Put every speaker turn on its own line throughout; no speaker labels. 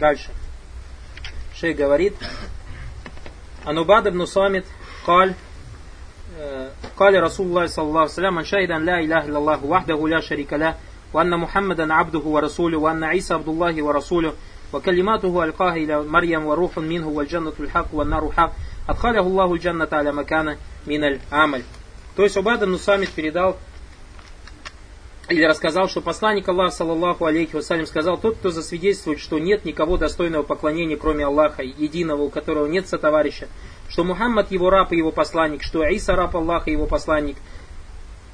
Дальше. Шейх говорит, Анубад ибн Самит, Каль, قال رسول الله صلى الله عليه وسلم من شهد أن لا إله إلا الله وحده لا شريك له وأن محمدا عبده ورسوله وأن عيسى عبد الله ورسوله وكلماته ألقاها إلى مريم وروح منه والجنة الحق والنار حق أدخله الله الجنة على مكانه من العمل. То есть Убад ибн Самит передал или рассказал, что посланник Аллаха, саллаллаху алейхи вассалям, сказал, тот, кто засвидетельствует, что нет никого достойного поклонения, кроме Аллаха, единого, у которого нет сотоварища, что Мухаммад его раб и его посланник, что Иса раб Аллаха его посланник,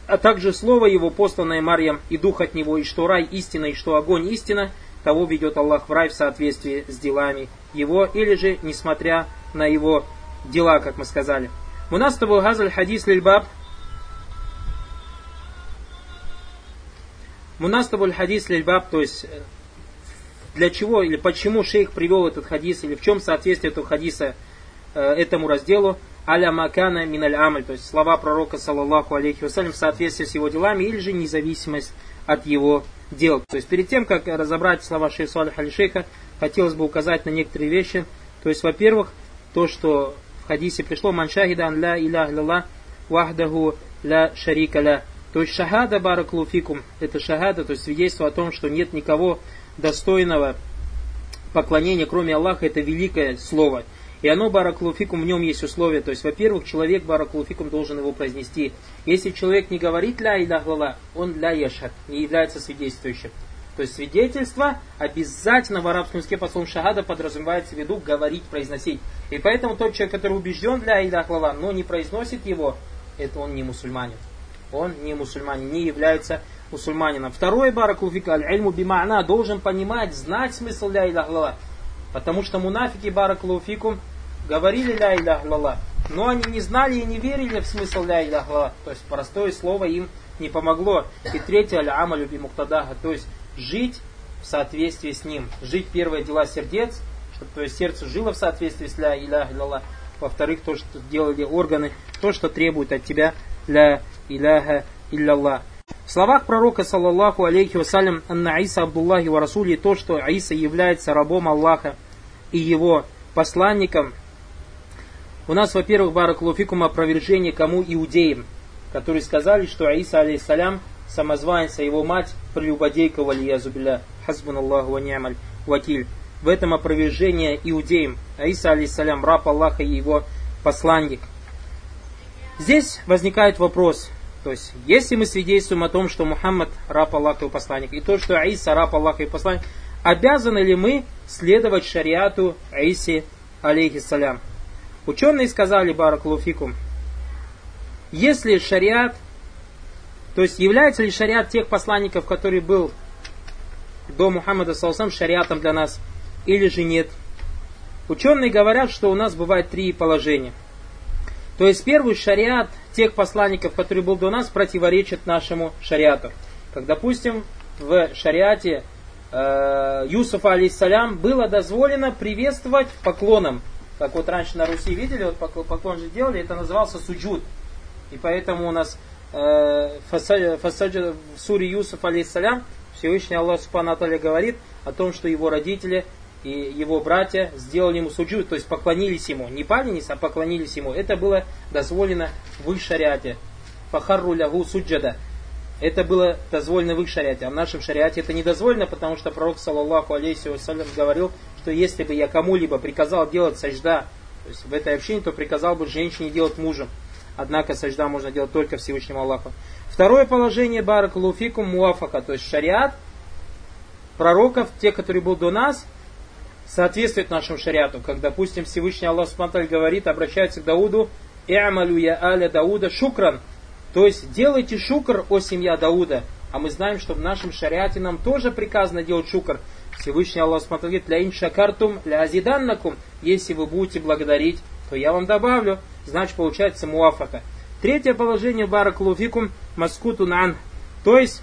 а также слово его, посланное Марьям, и дух от него, и что рай истина, и что огонь истина, того ведет Аллах в рай в соответствии с делами его, или же, несмотря на его дела, как мы сказали. У нас тобой газаль хадис лильбаб, Мунастабуль хадис лильбаб, то есть э, для чего или почему шейх привел этот хадис, или в чем соответствие этого хадиса э, этому разделу, аля макана миналь амаль, то есть слова пророка, саллаллаху алейхи вассалям, в соответствии с его делами, или же независимость от его дел. То есть перед тем, как разобрать слова шейха Салих аль-Шейха, хотелось бы указать на некоторые вещи. То есть, во-первых, то, что в хадисе пришло маншахидан ля илях лилlah вахдаху ля шарика ля. То есть шахада бараклуфикум, это шахада, то есть свидетельство о том, что нет никого достойного поклонения, кроме Аллаха, это великое слово. И оно бараклуфикум, в нем есть условия. То есть, во-первых, человек бараклуфикум должен его произнести. Если человек не говорит ля илях он ля яшат, не является свидетельствующим. То есть свидетельство обязательно в арабском языке по слову шахада подразумевается в виду говорить, произносить. И поэтому тот человек, который убежден для илях но не произносит его, это он не мусульманин он не мусульманин, не является мусульманином. Второй баракулфика аль-ильму бима'на должен понимать, знать смысл ля илях Потому что мунафики баракулфикум говорили ля илях но они не знали и не верили в смысл ля илях То есть простое слово им не помогло. И третье аль-амалю бимуктадаха, то есть жить в соответствии с ним. Жить первые дела сердец, чтобы твое сердце жило в соответствии с ля илях Во-вторых, то, что делали органы, то, что требует от тебя ля иляха илляллах. В словах пророка, саллаллаху алейхи вассалям, анна Иса Абдуллахи ва Расули, то, что Иса является рабом Аллаха и его посланником, у нас, во-первых, баракулуфикум опровержение кому иудеям, которые сказали, что Иса, алейхиссалям, самозванец, а его мать прелюбодейка валиязубиля, хазбун Аллаху ва вакиль. В этом опровержение иудеям. Аиса, алейхиссалям, раб Аллаха и его посланник. Здесь возникает вопрос, то есть, если мы свидетельствуем о том, что Мухаммад раб Аллаха и посланник, и то, что Аиса раб Аллаха и посланник, обязаны ли мы следовать шариату Аиси алейхиссалям? Ученые сказали, баракулуфикум, если шариат, то есть является ли шариат тех посланников, который был до Мухаммада Салсам шариатом для нас, или же нет? Ученые говорят, что у нас бывает три положения – то есть первый шариат тех посланников, который был до нас, противоречит нашему шариату. Как, допустим, в шариате э, Юсуфа, алейсалям, было дозволено приветствовать поклоном. Как вот раньше на Руси видели, вот поклон же делали, это назывался суджуд. И поэтому у нас э, в суре Юсуф, алейсалям, Всевышний Аллах Субхану говорит о том, что его родители и его братья сделали ему суджу, то есть поклонились ему. Не палились, а поклонились ему. Это было дозволено в их шариате. Фахарру лягу суджада. Это было дозволено в их шариате. А в нашем шариате это не дозволено, потому что пророк, саллаллаху алейхи вассалям, говорил, что если бы я кому-либо приказал делать сажда, то есть в этой общине, то приказал бы женщине делать мужем. Однако сажда можно делать только Всевышнему Аллаху. Второе положение барак луфикум муафака, то есть шариат пророков, те, которые был до нас, соответствует нашему шариату. Как, допустим, Всевышний Аллах Субтитры говорит, обращается к Дауду, «И'малю я аля Дауда шукран». То есть, делайте шукр, о семья Дауда. А мы знаем, что в нашем шариате нам тоже приказано делать шукр. Всевышний Аллах Субтитры говорит, «Ля ин шакартум, ля азиданнакум». Если вы будете благодарить, то я вам добавлю. Значит, получается муафака. Третье положение, баракулуфикум, маскуту нан. То есть,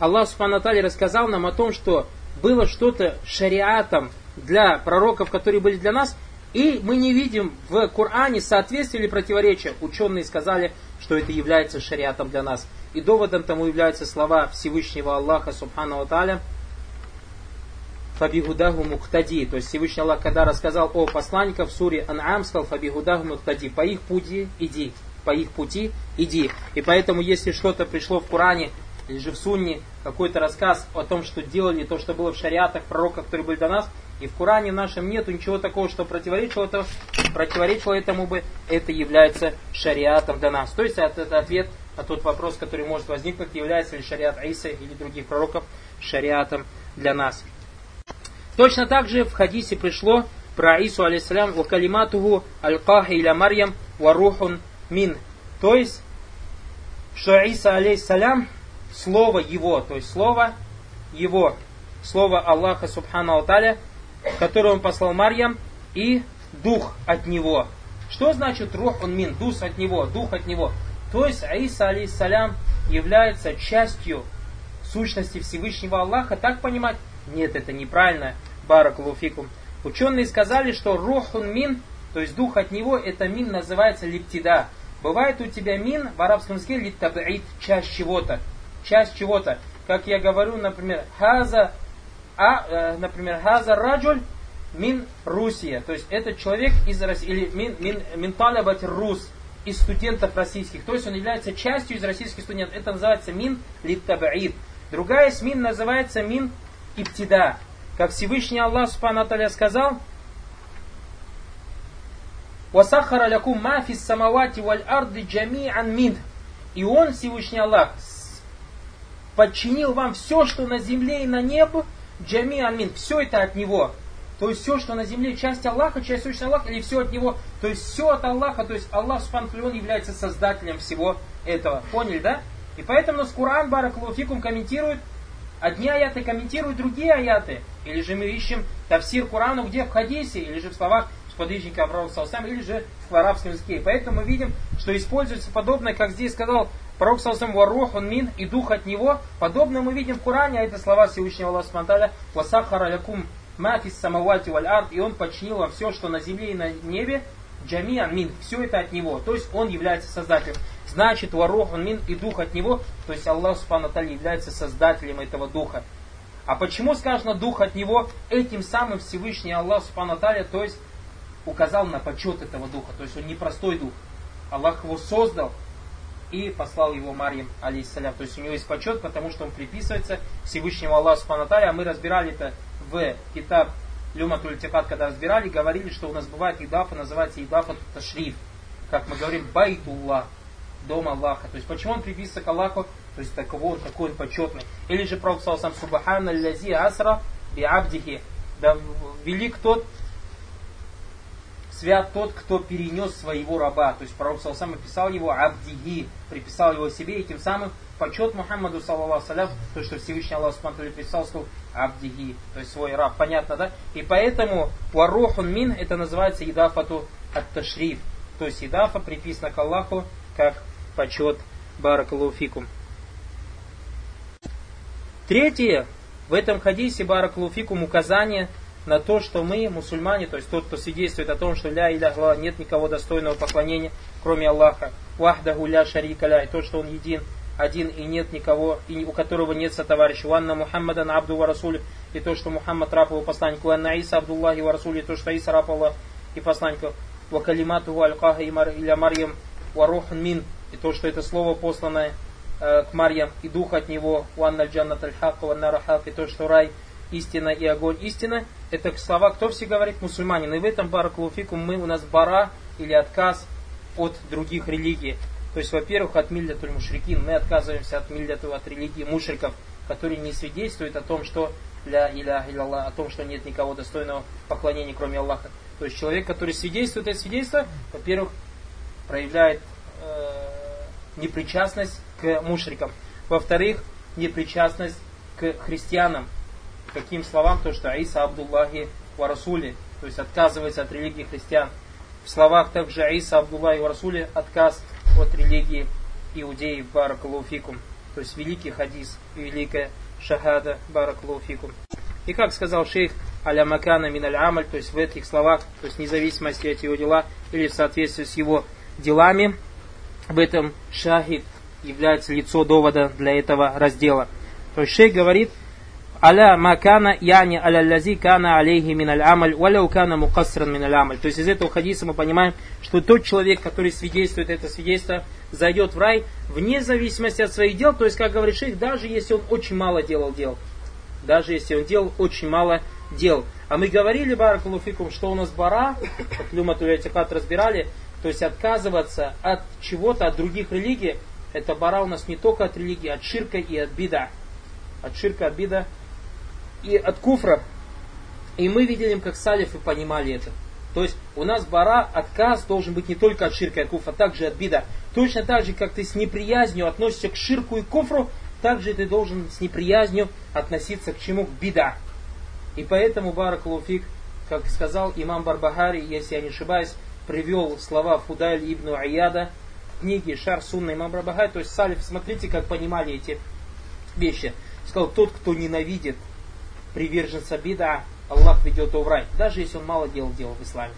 Аллах Субхану рассказал нам о том, что было что-то шариатом для пророков, которые были для нас, и мы не видим в Коране соответствие или противоречия. Ученые сказали, что это является шариатом для нас. И доводом тому являются слова Всевышнего Аллаха, Субхану Таля, фабигудаху мухтади. То есть Всевышний Аллах, когда рассказал о посланниках в суре Ан'ам, сказал фабигудаху мухтади. По их пути иди. По их пути иди. И поэтому, если что-то пришло в Коране или же в Сунне, какой-то рассказ о том, что делали, то, что было в шариатах, пророках, которые были до нас, и в Коране нашем нету ничего такого, что противоречило, это, противоречило этому бы, это является шариатом до нас. То есть это ответ на тот вопрос, который может возникнуть, является ли шариат Иса или других пророков шариатом для нас. Точно так же в хадисе пришло про Аису алейсалям «Ва калиматуху аль-кахи иля Марьям ва рухун мин». То есть, что Иса алейсалям, слово его, то есть слово его, слово Аллаха субхану Аталя, которое он послал Марьям, и дух от него. Что значит рух он мин? Дух от него, дух от него. То есть Аиса алейсалям является частью сущности Всевышнего Аллаха. Так понимать? Нет, это неправильно. Баракулуфикум. Ученые сказали, что рухун мин, то есть дух от него, это мин называется липтида. Бывает у тебя мин в арабском языке литтабаид, часть чего-то. Часть чего-то. Как я говорю, например, хаза, а, э, например, хаза раджуль мин Русия. То есть этот человек из России, или мин, мин, мин талабат рус, из студентов российских. То есть он является частью из российских студентов. Это называется мин литтабаид. Другая смин называется мин иптида. Как Всевышний Аллах Субхану сказал, «Васахара лякум мафи самавати валь арды джами'ан мин». И Он, Всевышний Аллах, подчинил вам все, что на земле и на небе, джами'ан мин. Все это от Него. То есть все, что на земле, часть Аллаха, часть Всевышнего Аллаха, или все от Него. То есть все от Аллаха, то есть Аллах Субхану является создателем всего этого. Поняли, да? И поэтому нас Куран Баракулуфикум комментирует Одни аяты комментируют другие аяты. Или же мы ищем тафсир Курану где в хадисе, или же в словах сподвижника Авраама Саусам, или же в арабском языке. Поэтому мы видим, что используется подобное, как здесь сказал пророк Саусам Варух, он мин, и дух от него. Подобное мы видим в Коране, а это слова Всевышнего Аллаха Сманталя, «Васахара лякум мафис самавати валь ард», и он подчинил вам все, что на земле и на небе, джамиан мин, все это от него. То есть он является создателем. Значит, варух мин и дух от него, то есть Аллах Субхану является создателем этого духа. А почему сказано дух от него? Этим самым Всевышний Аллах Субхану то есть указал на почет этого духа. То есть он не простой дух. Аллах его создал и послал его Марьям, алейхиссалям. То есть у него есть почет, потому что он приписывается Всевышнему Аллаху Субхану А мы разбирали это в китаб Люматуль Тикат, когда разбирали, говорили, что у нас бывает идафа, называется идафа ташриф. Как мы говорим, байтуллах дом Аллаха. То есть почему он приписывается к Аллаху? То есть такого он, такой он почетный. Или же Пророк сам Субхана лязи асра би абдихи. Да велик тот, свят тот, кто перенес своего раба. То есть Пророк сам описал его абдихи, приписал его себе и тем самым почет Мухаммаду, салям, то, что Всевышний Аллах Субхану приписал, сказал абдихи, то есть свой раб. Понятно, да? И поэтому варухун мин, это называется идафату ат-ташриф. То есть идафа приписана к Аллаху как почет Баракалуфикум. Третье, в этом хадисе Баракалуфикум указание на то, что мы, мусульмане, то есть тот, кто свидетельствует о том, что ля иля нет никого достойного поклонения, кроме Аллаха, вахдаху ля шарика ля, и то, что он един, один и нет никого, и у которого нет сотоварища, ванна Мухаммадан абду ва расуль, и то, что Мухаммад раб его посланник, ванна Иса абдуллахи ва расуль, и то, что Иса раб Аллах и посланник, ва калимату аль-каха иля Марьям, ва рухан мин, и то, что это слово посланное э, к Марьям, и дух от него, уанна джаннат аль-хак, уанна и то, что рай истина и огонь. Истина, это слова, кто все говорит? Мусульманин. И в этом баракулуфикум мы, у нас бара или отказ от других религий. То есть, во-первых, от миллятуль мушрикин, мы отказываемся от милляту, от религии мушриков, которые не свидетельствуют о том, что ля иля илля о том, что нет никого достойного поклонения, кроме Аллаха. То есть человек, который свидетельствует это свидетельство, во-первых, проявляет э, непричастность к мушрикам. Во-вторых, непричастность к христианам. Каким словам? То, что Аиса Абдуллахи Варасули, то есть отказывается от религии христиан. В словах также Аиса Абдуллахи Варасули отказ от религии иудеев Баракалуфикум. То есть великий хадис, великая шахада Баракалуфикум. И как сказал шейх аля макана мин амаль, то есть в этих словах, то есть независимости от его дела или в соответствии с его делами, в этом шахид является лицо довода для этого раздела. То есть шейх говорит, аля макана яни аля лази кана алейхи мин аль амаль валяу кана мукассран мин аль амаль. То есть из этого хадиса мы понимаем, что тот человек, который свидетельствует это свидетельство, зайдет в рай вне зависимости от своих дел. То есть, как говорит шейх, даже если он очень мало делал дел. Даже если он делал очень мало дел. А мы говорили, Баракулуфикум, что у нас бара, как Люма Тулятикат разбирали, то есть отказываться от чего-то, от других религий, это бара у нас не только от религии, от ширка и от бида. От ширка, от бида и от куфра. И мы видели, как салифы понимали это. То есть у нас бара, отказ должен быть не только от ширка и от куфра, а также от бида. Точно так же, как ты с неприязнью относишься к ширку и куфру, также ты должен с неприязнью относиться к чему? К бида. И поэтому Баракулуфик, как сказал имам Барбахари, если я не ошибаюсь, привел слова Фудайль ибн Аяда в книге Шар Сунна имам Барбахари, то есть Салиф, смотрите, как понимали эти вещи. Сказал, тот, кто ненавидит приверженца бида, Аллах ведет его в рай, даже если он мало дел делал в исламе.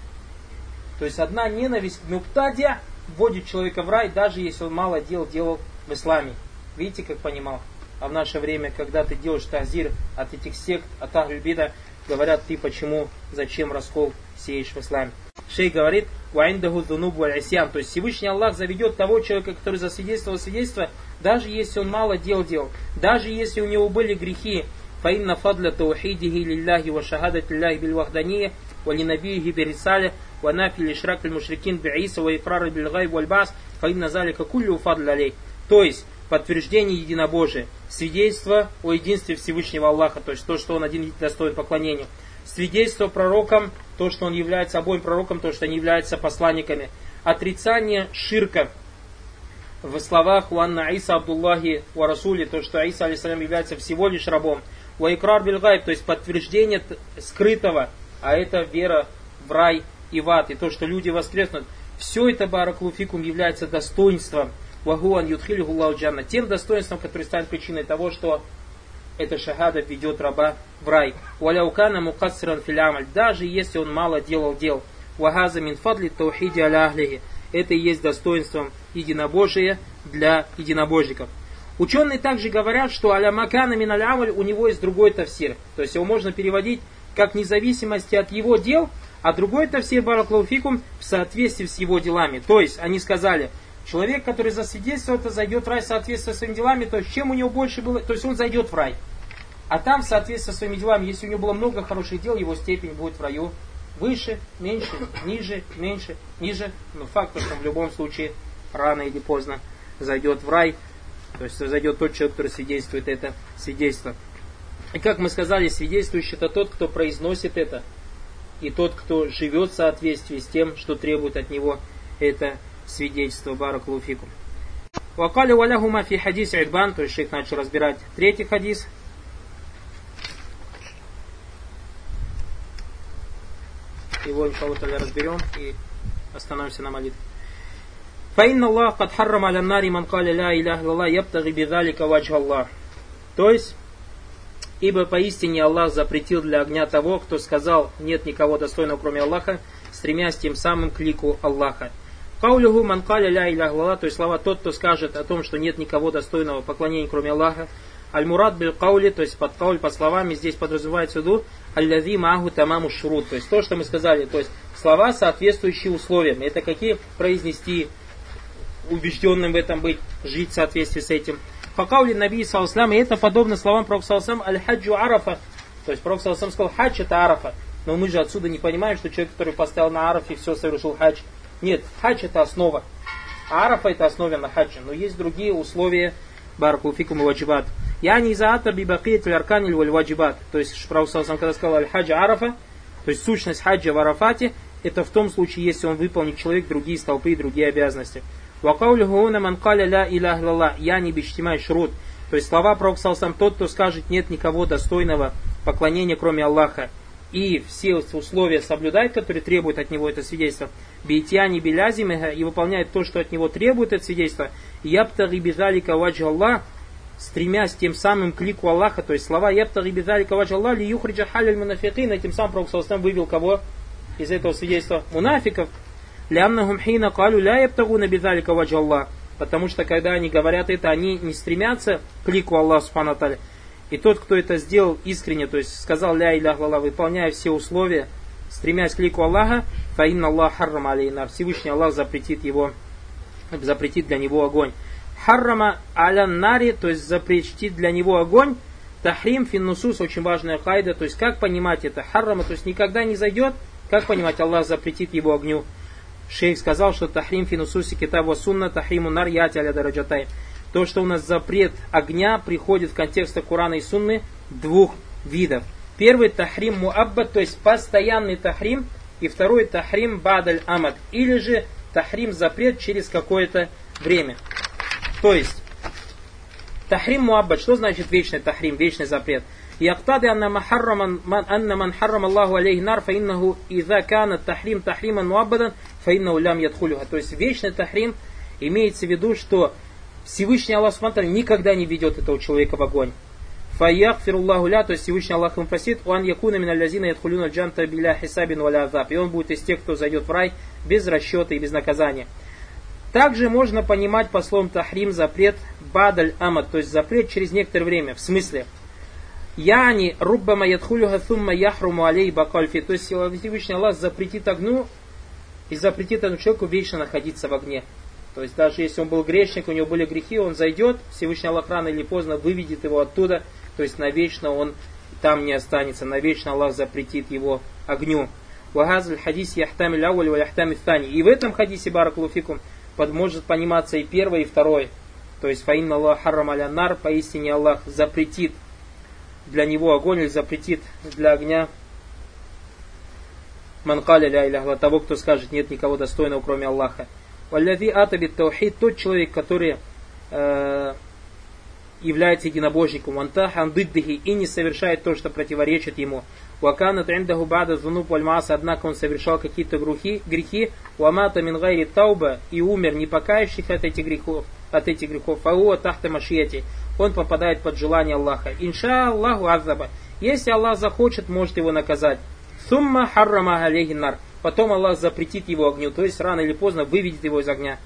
То есть одна ненависть к муптадия вводит человека в рай, даже если он мало дел делал в исламе. Видите, как понимал? А в наше время, когда ты делаешь тазир от этих сект, от Ахлюбида, говорят, ты почему, зачем раскол сеешь в исламе. Шей говорит, «Ваиндаху дунубу аль-асьян», то есть Всевышний Аллах заведет того человека, который засвидетельствовал свидетельство, даже если он мало дел делал, даже если у него были грехи, فإن فضل توحيده لله وشهادة الله بالوحدانية ولنبيه برسالة ونافي الإشراك المشركين بعيسى وإقرار بالغيب والبعث فإن ذلك كله فضل عليه. То есть, подтверждение единобожия, свидетельство о единстве Всевышнего Аллаха, то есть то, что Он один достоин поклонению, свидетельство пророкам, то, что Он является обоим пророком, то, что они являются посланниками, отрицание ширка в словах Уанна Иса Абдуллахи Ва Расули, то, что Иса алейсалям является всего лишь рабом, Уайкрар бильгайб, то есть подтверждение скрытого, а это вера в рай и в ад, и то, что люди воскреснут. Все это бараклуфикум является достоинством Вагуан Юдхилихуллаху Джанна, тем достоинством, который станет причиной того, что эта шахада ведет раба в рай. Валяукана мукассиран филямаль, даже если он мало делал дел. Вагаза мин фадли таухиди аля Это и есть достоинством единобожия для единобожников. Ученые также говорят, что аля макана мин алямаль у него есть другой тафсир. То есть его можно переводить как независимости от его дел, а другой тафсир бараклауфикум в соответствии с его делами. То есть они сказали, Человек, который засвидетельствует, это зайдет в рай в соответствии со своими делами, то есть чем у него больше было, то есть он зайдет в рай. А там, в соответствии со своими делами, если у него было много хороших дел, его степень будет в раю выше, меньше, ниже, меньше, ниже. Но факт, что в любом случае рано или поздно зайдет в рай. То есть зайдет тот человек, который свидетельствует это свидетельство. И как мы сказали, свидетельствующий это тот, кто произносит это, и тот, кто живет в соответствии с тем, что требует от него это свидетельство Баракулуфикум. Вакали валяхума фи хадис Идбан, то есть шейх начал разбирать третий хадис. Его, иншаллах, разберем и остановимся на молитве. Фаинна Аллах кад харрам аля нари ман кали ля илях лала ябтаги бидалика ваджа Аллах. То есть, ибо поистине Аллах запретил для огня того, кто сказал, нет никого достойного кроме Аллаха, стремясь тем самым к лику Аллаха. Каулюгу манкаля ля илях лала, то есть слова тот, кто скажет о том, что нет никого достойного поклонения кроме Аллаха, Аль-Мурад биль каули, то есть под кауль, под словами, здесь подразумевается ду, аль-лави магу тамаму шрут, то есть то, что мы сказали, то есть слова, соответствующие условиям. Это какие произнести убежденным в этом быть, жить в соответствии с этим. Факаули Наби Саласлам, и это подобно словам Пророка Саласлам аль-хаджу арафа, то есть Пророк Саласлам сказал, хадж это арафа. Но мы же отсюда не понимаем, что человек, который поставил на арафе, все совершил хадж. Нет, хадж это основа. А арафа это основа на хаджа. Но есть другие условия баракулфикум и ваджибат. Я не за ата бибакит аркан или ваджибат. То есть, Пророк когда сказал аль-хаджа арафа, то есть сущность хаджа в арафате, это в том случае, если он выполнит человек другие столпы и другие обязанности. Вакаулюхуна манкаля ля я не бештимай шрут. То есть слова Пророка тот, кто скажет, нет никого достойного поклонения, кроме Аллаха и все условия соблюдает, которые требуют от него это свидетельство, бейтяни белязимеха и выполняет то, что от него требует это свидетельство, ябтари бизалика ваджа Аллах, стремясь тем самым к лику Аллаха, то есть слова ябтари бизалика ваджа Аллах, ли юхриджа халяль мунафикин, этим самым Пророк вывел кого из этого свидетельства? Мунафиков. Лямнахум хина калю ля ябтагуна бизалика ваджа Аллах. Потому что когда они говорят это, они не стремятся к лику Аллаха Субхану И тот, кто это сделал искренне, то есть сказал ля иля Аллах, выполняя все условия, стремясь к лику Аллаха, фаинна Аллах харрам алейнар. Всевышний Аллах запретит его, запретит для него огонь. Харрама аля нари, то есть запретит для него огонь. Тахрим финнусус, очень важная хайда, то есть как понимать это? Харрама, то есть никогда не зайдет. Как понимать, Аллах запретит его огню? Шейх сказал, что тахрим финусуси китабу сунна тахриму нар яти аля дараджатай. То, что у нас запрет огня приходит в контексте Курана и Сунны двух видов. Первый тахрим муаббад, то есть постоянный тахрим, и второй тахрим бадаль амад, или же тахрим запрет через какое-то время. То есть, тахрим муаббад, что значит вечный тахрим, вечный запрет? يقتضي أن محرم أن من حرم الله عليه нар فإنه إذا كان التحريم تحريما مؤبدا фаинна улям ядхулюха. То есть вечный тахрим имеется в виду, что Всевышний Аллах Субтитры никогда не ведет этого человека в огонь. Фаях фируллаху ля, то есть Всевышний Аллах им просит, уан якуна миналязина ядхулюна джанта биля хисабин валя азаб. И он будет из тех, кто зайдет в рай без расчета и без наказания. Также можно понимать по словам тахрим запрет бадаль амад, то есть запрет через некоторое время. В смысле, Яни руббама ядхулюха сумма яхруму алей бакальфи. То есть Всевышний Аллах запретит огню и запретит этому человеку вечно находиться в огне. То есть даже если он был грешник, у него были грехи, он зайдет, Всевышний Аллах рано или поздно выведет его оттуда, то есть навечно он там не останется, навечно Аллах запретит его огню. Хадис. И в этом хадисе баракулуфикум может пониматься и первое, и второе. То есть фаинна Аллах харрам аля нар, поистине Аллах запретит для него огонь или запретит для огня манкаля ля того, кто скажет, нет никого достойного, кроме Аллаха. Валляви атабит таухид, тот человек, который э, является единобожником, вантах андыддихи, и не совершает то, что противоречит ему. Вакана триндаху бада зунуб вальмаса, однако он совершал какие-то грехи, грехи, уамата мин гайри тауба, и умер, не покаявших от этих грехов, от этих грехов, фауа тахта машияти, он попадает под желание Аллаха. Инша Аллаху азаба. Если Аллах захочет, может его наказать. Сумма харрама алейхи нар. Потом Аллах запретит его огню, то есть рано или поздно выведет его из огня.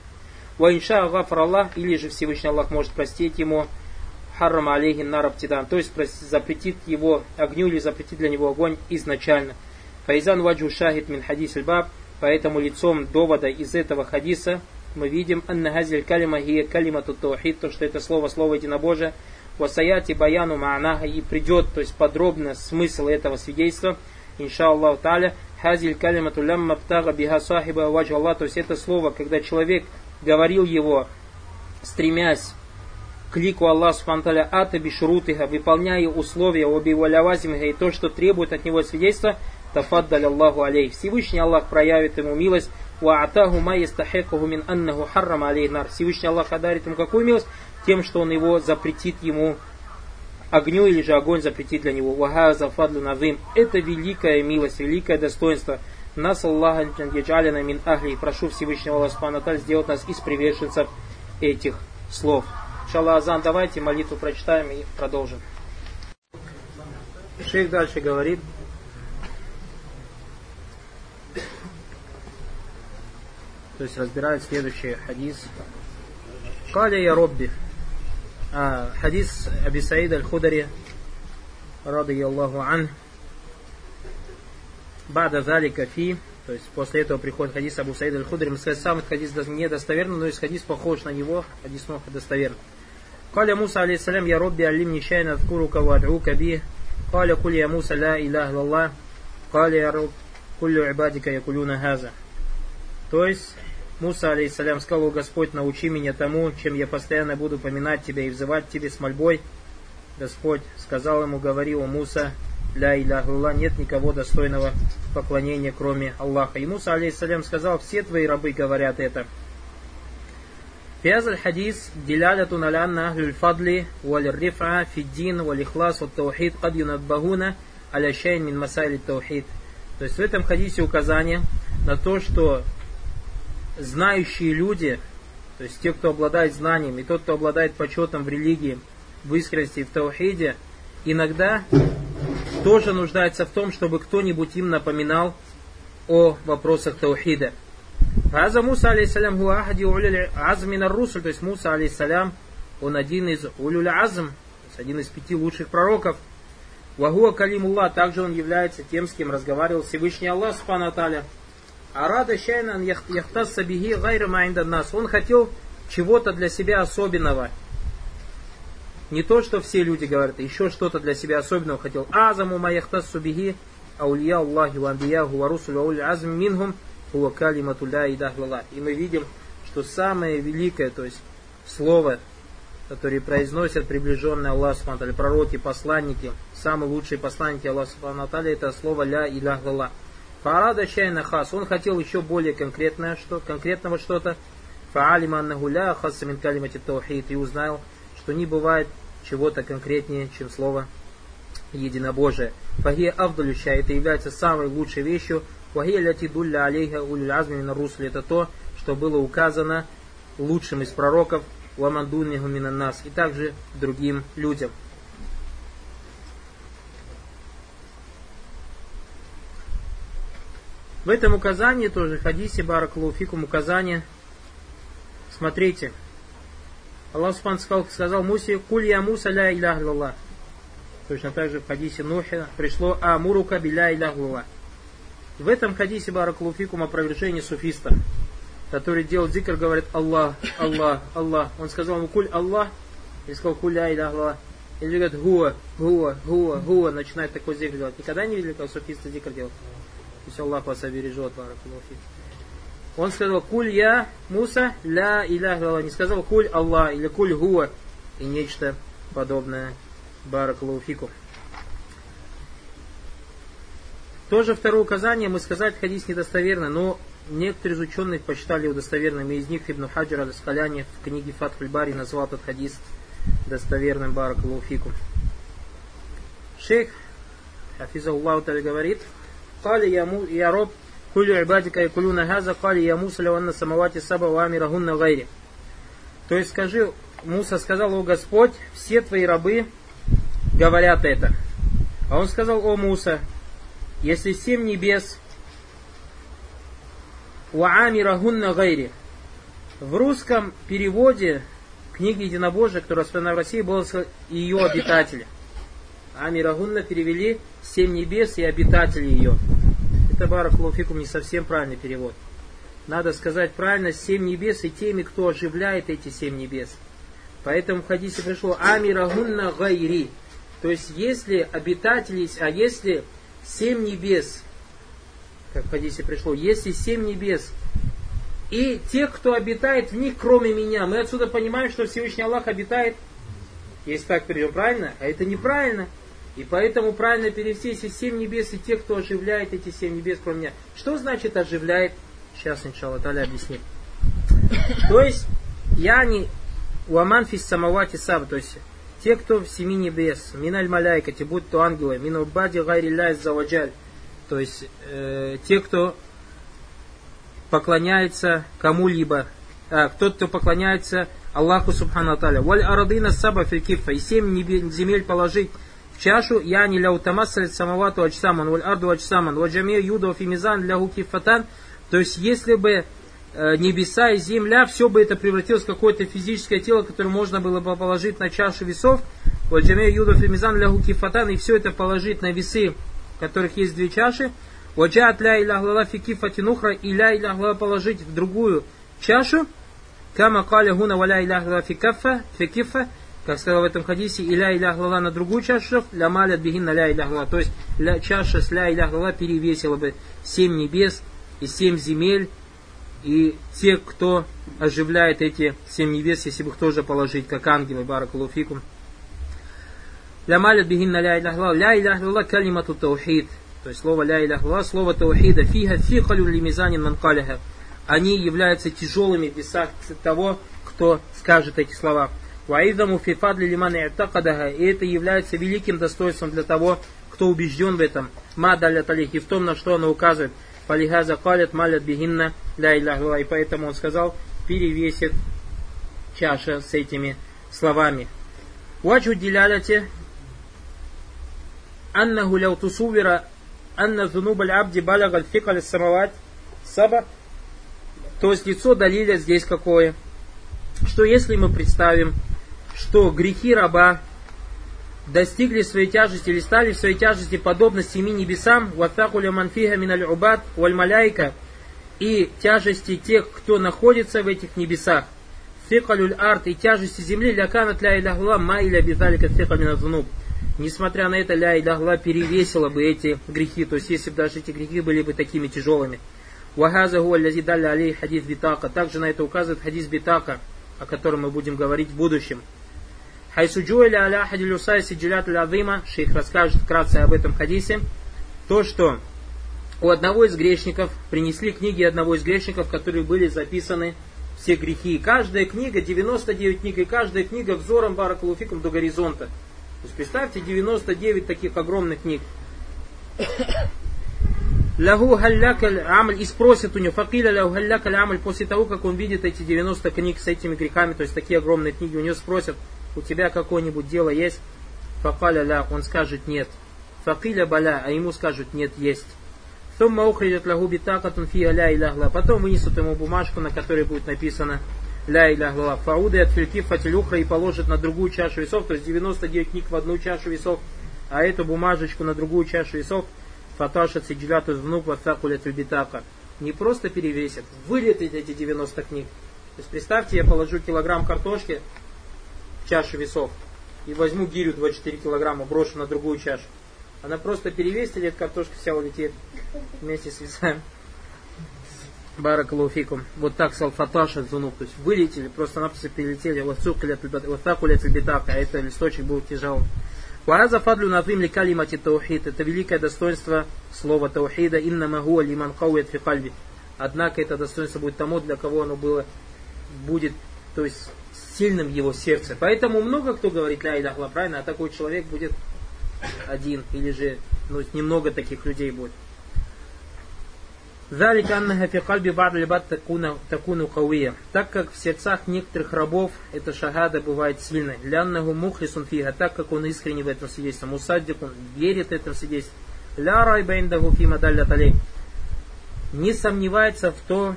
Ваинша гафар Аллах, или же Всевышний Аллах может простить ему харрама алейхи нараптидан, то есть запретит его огню или запретит для него огонь изначально. Файзан ваджу шахид мин хадис баб, поэтому лицом довода из этого хадиса мы видим анна газиль калима гия калима таухид, то что это слово, слово единобожие, васаяти баяну ма'наха и придет, то есть подробно смысл этого свидетельства, инша Аллаху та'аля, Хазиль калимату лямма птага биха сахиба ваджа Аллах. То есть это слово, когда человек говорил его, стремясь к лику Аллаха Субханталя ата бишрутиха, выполняя условия оби валявазимиха и то, что требует от него свидетельства, тафаддаль Аллаху алейх. Всевышний Аллах проявит ему милость, ва атаху ма ястахекаху мин аннаху харрама алейх нар. Всевышний Аллах одарит ему какую милость? Тем, что он его запретит ему огню или же огонь запретит для него. Вахаза фадлу назим. Это великая милость, великое достоинство. Нас Аллах яджалина мин ахли. И прошу Всевышнего Аллаха сделать нас из приверженцев этих слов. Шалла Азан, давайте молитву прочитаем и продолжим. Шейх дальше говорит. То есть разбирает следующий хадис. Каля я Робби А, хадис Аби Саид Аль-Худари, рады Аллаху ан, Бада залика фи, то есть после этого приходит хадис Абу Саид Аль-Худари, мы сказали, сам хадис недостоверный, но есть хадис похож на него, хадис снова достоверный. قال موسى عليه السلام يا ربي علمني شيئا أذكرك وأدعوك به قال قل يا موسى لا إله إلا الله قال يا رب كل عبادك يقولون هذا То есть Муса, алейсалям, сказал, Господь, научи меня тому, чем я постоянно буду поминать Тебя и взывать Тебе с мольбой. Господь сказал ему, говори, о Муса, ля иляхулла, нет никого достойного поклонения, кроме Аллаха. И Муса, алейсалям, сказал, все Твои рабы говорят это. Фиазаль хадис дилялятун алянна ахлюль фадли валь рифа фиддин валь ихлас валь таухид кад юнадбагуна аля шайн мин масайли таухид. То есть в этом хадисе указание на то, что знающие люди, то есть те, кто обладает знанием, и тот, кто обладает почетом в религии, в искренности и в таухиде, иногда тоже нуждается в том, чтобы кто-нибудь им напоминал о вопросах таухида. Аза Муса, алейсалям, хуахади улюля азм русуль, то есть Муса, алейсалям, он один из улюля азм, один из пяти лучших пророков. Вагуа Калимулла, также он является тем, с кем разговаривал Всевышний Аллах Субхану. Арада Шайнан Яхтас Сабихи Гайра нас. Он хотел чего-то для себя особенного. Не то, что все люди говорят, еще что-то для себя особенного хотел. Азаму Маяхтас Субихи Аулия Аллахи Вамбияху Варусулю Ауль Азм Минхум Хуа Калимату Ля И мы видим, что самое великое, то есть слово, которое произносят приближенные Аллаху Субхану пророки, посланники, самые лучшие посланники Аллаха Субхану это слово Ля Илях Лаллах. Фарада чайна хас. Он хотел еще более конкретное, что, конкретного что-то. Фаалима аннахуля хаса мин калимати таухид. И узнал, что не бывает чего-то конкретнее, чем слово единобожие. Фахия авдалюща, это является самой лучшей вещью. Фахия ляти дулля алейха улюль на русле. Это то, что было указано лучшим из пророков, вамандунниху нас и также другим людям. В этом указании тоже, хадисе Баракулуфикум указание. Смотрите. Аллах Субхану сказал, сказал Мусе, Куль я Муса ля илях. Точно так же в хадисе Нухи пришло Амурука биля илях. В этом хадисе Баракулуфикум опровержение суфиста, который делал зикр, говорит Аллах, Аллах, Аллах. Он сказал ему Куль Аллах, и сказал Куль ля илях лаллах. Или говорит Гуа, Гуа, Гуа, Гуа, начинает такой зикр делать. Никогда не видели, как суфисты зикр делают? Пусть Аллах вас обережет, баракулуфи. Он сказал, куль я Муса, ля иляха Не сказал куль Аллах или куль гуа и нечто подобное. Баракулуфику. Тоже второе указание мы сказать хадис недостоверно, но некоторые из ученых посчитали его достоверным. И из них Ибн Хаджар аль в книге Фатхуль Бари назвал этот хадис достоверным Баракулуфику. Шейх Хафиза говорит, قال يا, مو يا رب كل عبادك يقولون هذا قال يا موسى لو أن السماوات السبع وامرهن غيري То есть скажи, Муса сказал, о Господь, все твои рабы говорят это. А он сказал, о Муса, если семь небес Уамирахунна гайри. В русском переводе книги Единобожия, которая распространена в России, было ее обитатели. Амирагунна перевели семь небес и обитатели ее. Это Баракулуфикум не совсем правильный перевод. Надо сказать правильно, семь небес и теми, кто оживляет эти семь небес. Поэтому в хадисе пришло Амирагунна гайри. То есть, если обитатели, а если семь небес, как в хадисе пришло, если семь небес и те, кто обитает в них, кроме меня, мы отсюда понимаем, что Всевышний Аллах обитает, если так перейдем правильно, а это неправильно. И поэтому правильно перевести, если семь небес и те, кто оживляет эти семь небес, кроме меня. Что значит оживляет? Сейчас, иншалла, Таля объяснит. То есть, я не уаман фис самавати саб, то есть, те, кто в семи небес, миналь маляйкати, будь то ангелы, минубади гайри заваджаль, то есть, э, те, кто поклоняется кому-либо, а, тот, кто поклоняется Аллаху Субхану Аталя. Валь арадына саба филькифа, и семь земель положить в чашу яни ля утамассалит самавату ачсаман, валь арду ачсаман, ваджамия юда фимизан для гукифатан. То есть, если бы э, небеса и земля, все бы это превратилось в какое-то физическое тело, которое можно было бы положить на чашу весов, ваджамия юда фимизан для гукифатан, и все это положить на весы, в которых есть две чаши, Ваджат ля иляхлала фи кифатинухра и ля иляхлала положить в другую чашу, кама каля гуна валя иляхлала фи кафа, фи кифа, как сказал в этом хадисе, иля иля глава на другую чашу, ля малят бегин на ля иля глава. То есть ля, чаша с ля иля глава перевесила бы семь небес и семь земель, и те, кто оживляет эти семь небес, если бы их тоже положить, как ангелы, баракалуфикум. Ля малят бегин на ля иля глава. Ля иля глава калимату таухид. То есть слово ля иля глава, слово таухида. Фиха фихалю лимизанин манкаляха. Они являются тяжелыми в весах того, кто скажет эти слова. Ваидаму фифадли лиман и'такадаха. И это является великим достоинством для того, кто убежден в этом. Ма далят алих. И в том, на что она указывает. Фалихаза калят малят бигинна ля илляхла. И поэтому он сказал, перевесит чаша с этими словами. Ваджу диляляте аннаху ляу тусувира анна зунуб абди балага аль самават саба. То есть лицо далиля здесь какое? Что если мы представим, что грехи раба достигли своей тяжести или стали в своей тяжести подобно семи небесам, ватакуля манфиха миналь убад валь маляйка, и тяжести тех, кто находится в этих небесах. Фикалюль арт и тяжести земли ляканат ля иляхла ма иля бизалика фикалина знуб. Несмотря на это, ля иляхла перевесила бы эти грехи, то есть если бы даже эти грехи были бы такими тяжелыми. Вахаза гуа лязи далля алей хадис битака. Также на это указывает хадис битака, о котором мы будем говорить в будущем. Хайсуджуэля аля хадилюсай сиджилят азима, шейх расскажет вкратце об этом хадисе, то, что у одного из грешников принесли книги одного из грешников, которые были записаны все грехи. И каждая книга, 99 книг, и каждая книга взором баракалуфиком до горизонта. То есть представьте 99 таких огромных книг. Лаху халлякаль амаль и спросит у него, факиля лаху халлякаль амаль, после того, как он видит эти 90 книг с этими грехами, то есть такие огромные книги, у него спросят, у тебя какое-нибудь дело есть? Факаля ля, он скажет нет. Факиля баля, а ему скажут нет, есть. Сумма ухридят лагу битакатун фига ля иляхла. Потом вынесут ему бумажку, на которой будет написано ля иляхла. Фауды от фатилюхра и положат на другую чашу весов, то есть 99 книг в одну чашу весов, а эту бумажечку на другую чашу весов фаташат сиджляту внук ватакулят битака. Не просто перевесят, вылетят эти 90 книг. То есть представьте, я положу килограмм картошки, чашу весов и возьму гирю 24 килограмма, брошу на другую чашу. Она просто перевесит, эта картошка вся улетит вместе с весами. Баракалуфикум. Вот так салфаташа зунук. То есть вылетели, просто-напросто перелетели. Вот так улетели битака, а это листочек был тяжелым. Вараза фадлю назим ли калимати таухид. Это великое достоинство слова таухида. Инна магуа лиман каует фи. Однако это достоинство будет тому, для кого оно было, будет, то есть сильным его сердце. Поэтому много кто говорит ля иляхла, правильно, а такой человек будет один, или же ну, немного таких людей будет. Фи кальби бад либат такуну кауия. Так как в сердцах некоторых рабов эта шагада бывает сильной. Ляннаху мухлисун фига, так как он искренне в этом свидетельстве. Мусаддик, он верит в этом свидетельстве. Ля райба индаху фи мадалля Не сомневается в то,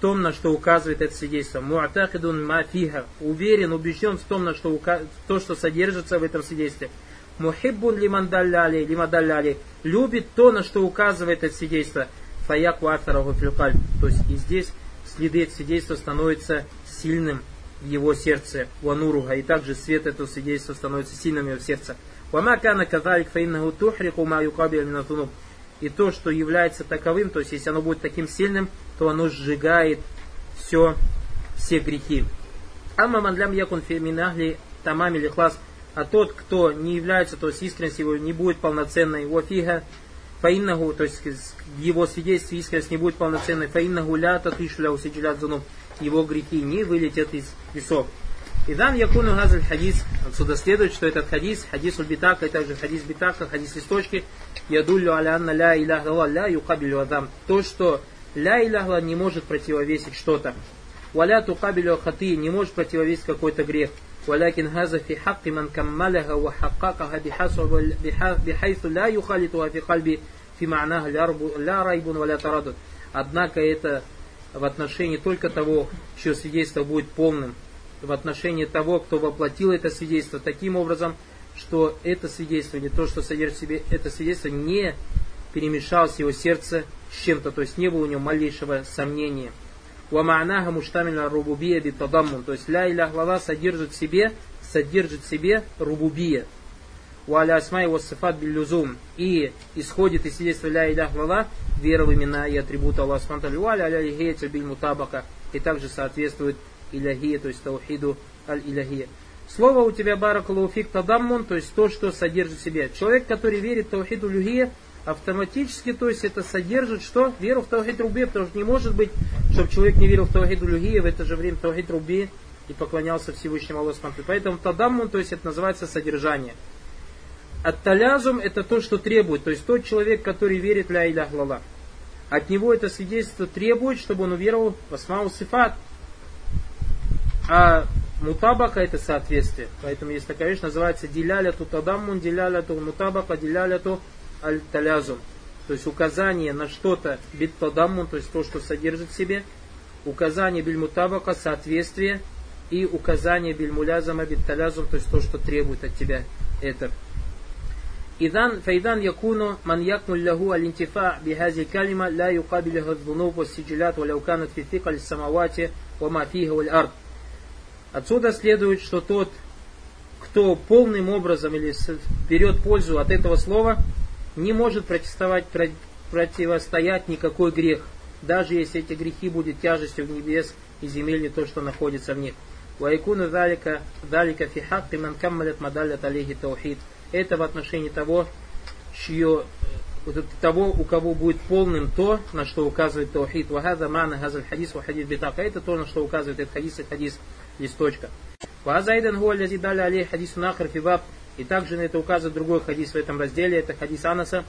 том, на что указывает это свидетельство. Муатахидун мафиха. Уверен, убежден в том, на что, то, что содержится в этом свидетельстве. Мухиббун лимандалляли, лимадалляли. Любит то, на что указывает это свидетельство. Фаяк вафараху филкаль. То есть и здесь следы этого свидетельства становятся сильным в его сердце. Вануруга. И также свет этого свидетельства становится сильным в его сердце. Вама кана казалик фаиннаху тухрику ма юкабил минатунуб и то, что является таковым, то есть если оно будет таким сильным, то оно сжигает все, все грехи. Амма мандлям якун феминахли тамам или а тот, кто не является, то есть искренность его не будет полноценной, уафига фаиннаху, то есть его свидетельстве искренность не будет полноценной, фаиннаху ля татишля усиджилят зунуб, его грехи не вылетят из весов. Идан якуну газаль хадис. Отсюда следует, что этот хадис, хадис битака, и также хадис битака, хадис листочки, ядуллю аля анна ля иляха ля юкабилю адам. То, что ля иляха не может противовесить что-то. Валя тукабилю хаты не может противовесить какой-то грех. ولكن هذا في حق من كملها وحققها بحيث لا يخالطها في قلبي في معناها لا ريب ولا تردد. Однако это в отношении только того, чье свидетельство будет полным, в отношении того, кто воплотил это свидетельство таким образом, что это свидетельство, не то, что содержит в себе это свидетельство, не перемешалось его сердце с чем-то, то есть не было у него малейшего сомнения. Уамаанаха муштамиля рубубия битадаммун. То есть ля иля глава содержит в себе, содержит в себе рубубия. Уаля асма его сифат биллюзум. И исходит из свидетельства ля иля глава вера в имена и атрибуты Аллаха Субтитры. Уаля аля биль мутабака. И также соответствует иляхия, то есть таухиду аль-иляхия. Слово у тебя баракалуфик тадаммун, то есть то, что содержит в себе. Человек, который верит таухиду люхия, автоматически, то есть это содержит что? Веру в таухид руби, потому что не может быть, чтобы человек не верил в таухид люхия, в это же время таухид руби и поклонялся Всевышнему Аллаху Поэтому тадаммун, то есть это называется содержание. Ат-талязум это то, что требует, то есть тот человек, который верит ля илях лала. От него это свидетельство требует, чтобы он уверовал в асмау сифат, а ну, мутабака это соответствие. Поэтому есть такая вещь, называется диляляту тадаммун, диляляту мутабака, диляляту аль-талязум. То есть указание на что-то бит тадаммун, то есть то, что содержит в себе, указание биль мутабака, соответствие и указание биль мулязама, бит талязум, то есть то, что требует от тебя это. Идан файдан якуну ман якмуль лаху аль-интифа бихази калима ла юкабилиху дзунуб ва сиджилят ва лауканат фитикаль самавати ва мафиха валь ард. Отсюда следует, что тот, кто полным образом или берет пользу от этого слова, не может протестовать, противостоять никакой грех, даже если эти грехи будут тяжестью в небес и земель, не то, что находится в них. Вайкуну далика, далика фи хакки ман каммалят мадалят алейхи таухид. Это в отношении того, чье, того, у кого будет полным то, на что указывает таухид. Вахаза мана хазаль хадис ва хадис битака. Это то, на что указывает этот хадис и хадис листочка. Вазайдан гуаль дали алей хадис нахар фибаб. И также на это указывает другой хадис в этом разделе. Это хадис Анаса.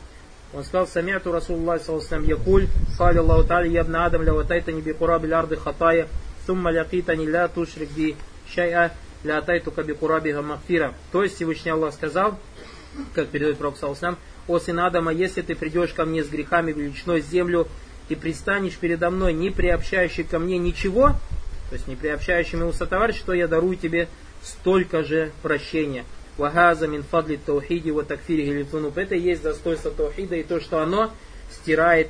Он сказал, самяту Расулуллах саллаху якуль, халя Аллаху та'аля, ябна Адам, лаватайтани би кураби арды хатая, сумма лякитани ля тушрик би шай'a, ля тайтука би кураби гамафира. То есть Всевышний Аллах сказал, как передает Пророк саллаху о сын Адама, если ты придешь ко мне с грехами величиной землю и пристанешь передо мной, не приобщающий ко мне ничего, то есть не приобщающий моего сотоварища, то я дарую тебе столько же прощения. Вагаза мин фадли таухиди wa такфири гилифунуб. Это и есть достоинство таухида и то, что оно стирает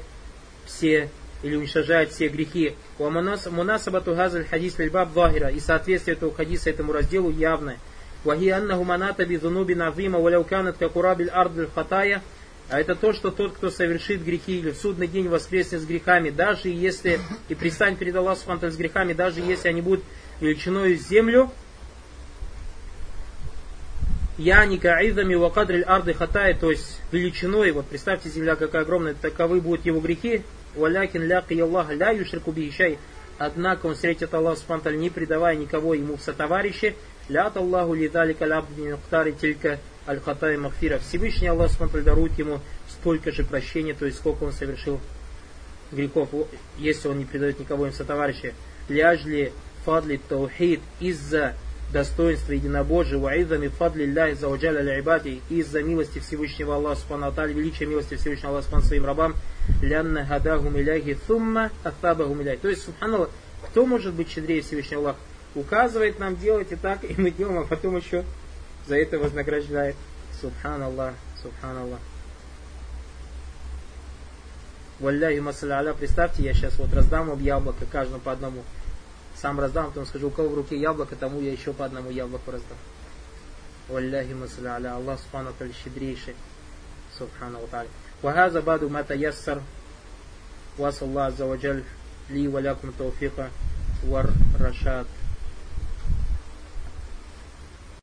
все или уничтожает все грехи. У мунасабату газаль хадис лильбаб вахира. И соответствие этого хадиса этому разделу явное. Вахи аннаху маната бидунуби назима валяуканат какурабиль ардль хатая. А это то, что тот, кто совершит грехи или в судный день воскреснет с грехами, даже если и пристань перед Аллахом с грехами, даже если они будут величиной землю, Яника Айдами Вакадриль Арды Хатай, то есть величиной, вот представьте, земля какая огромная, таковы будут его грехи, Валякин ляки Аллаха ля юшрику бихишай, однако он встретит Аллах Субтитры не предавая никого ему в сотоварище, лят Аллаху лидалика лябдни уктари тилька аль хатай махфира. Всевышний Аллах Субтитры дарует ему столько же прощения, то есть сколько он совершил грехов, если он не предает никого им в сотоварище. Ляжли фадли таухид из-за достоинства единобожия, ваидами фадли ляхи за уджаля ибади, из-за милости Всевышнего Аллаха Субхану величия милости Всевышнего Аллаха Субхану своим рабам, лянна гадахум иляхи thumma афабахум иляхи. То есть, субханаллах, кто может быть щедрее Всевышнего Аллаха? Указывает нам делать и так, и мы делаем, а потом еще за это вознаграждает. Субханаллах, субханаллах. Валляхи масаля представьте, я сейчас вот раздам вам яблоко, каждому по одному сам раздам, потом скажу, у кого в руке яблоко, тому я еще по одному яблоку раздам. Валляхи масаля Аллах Субхану Таль щедрейший. Субхану Таль. Вахаза баду мата яссар. Вас Аллах Азаваджаль. Ли валякум тауфиха. Вар рашад.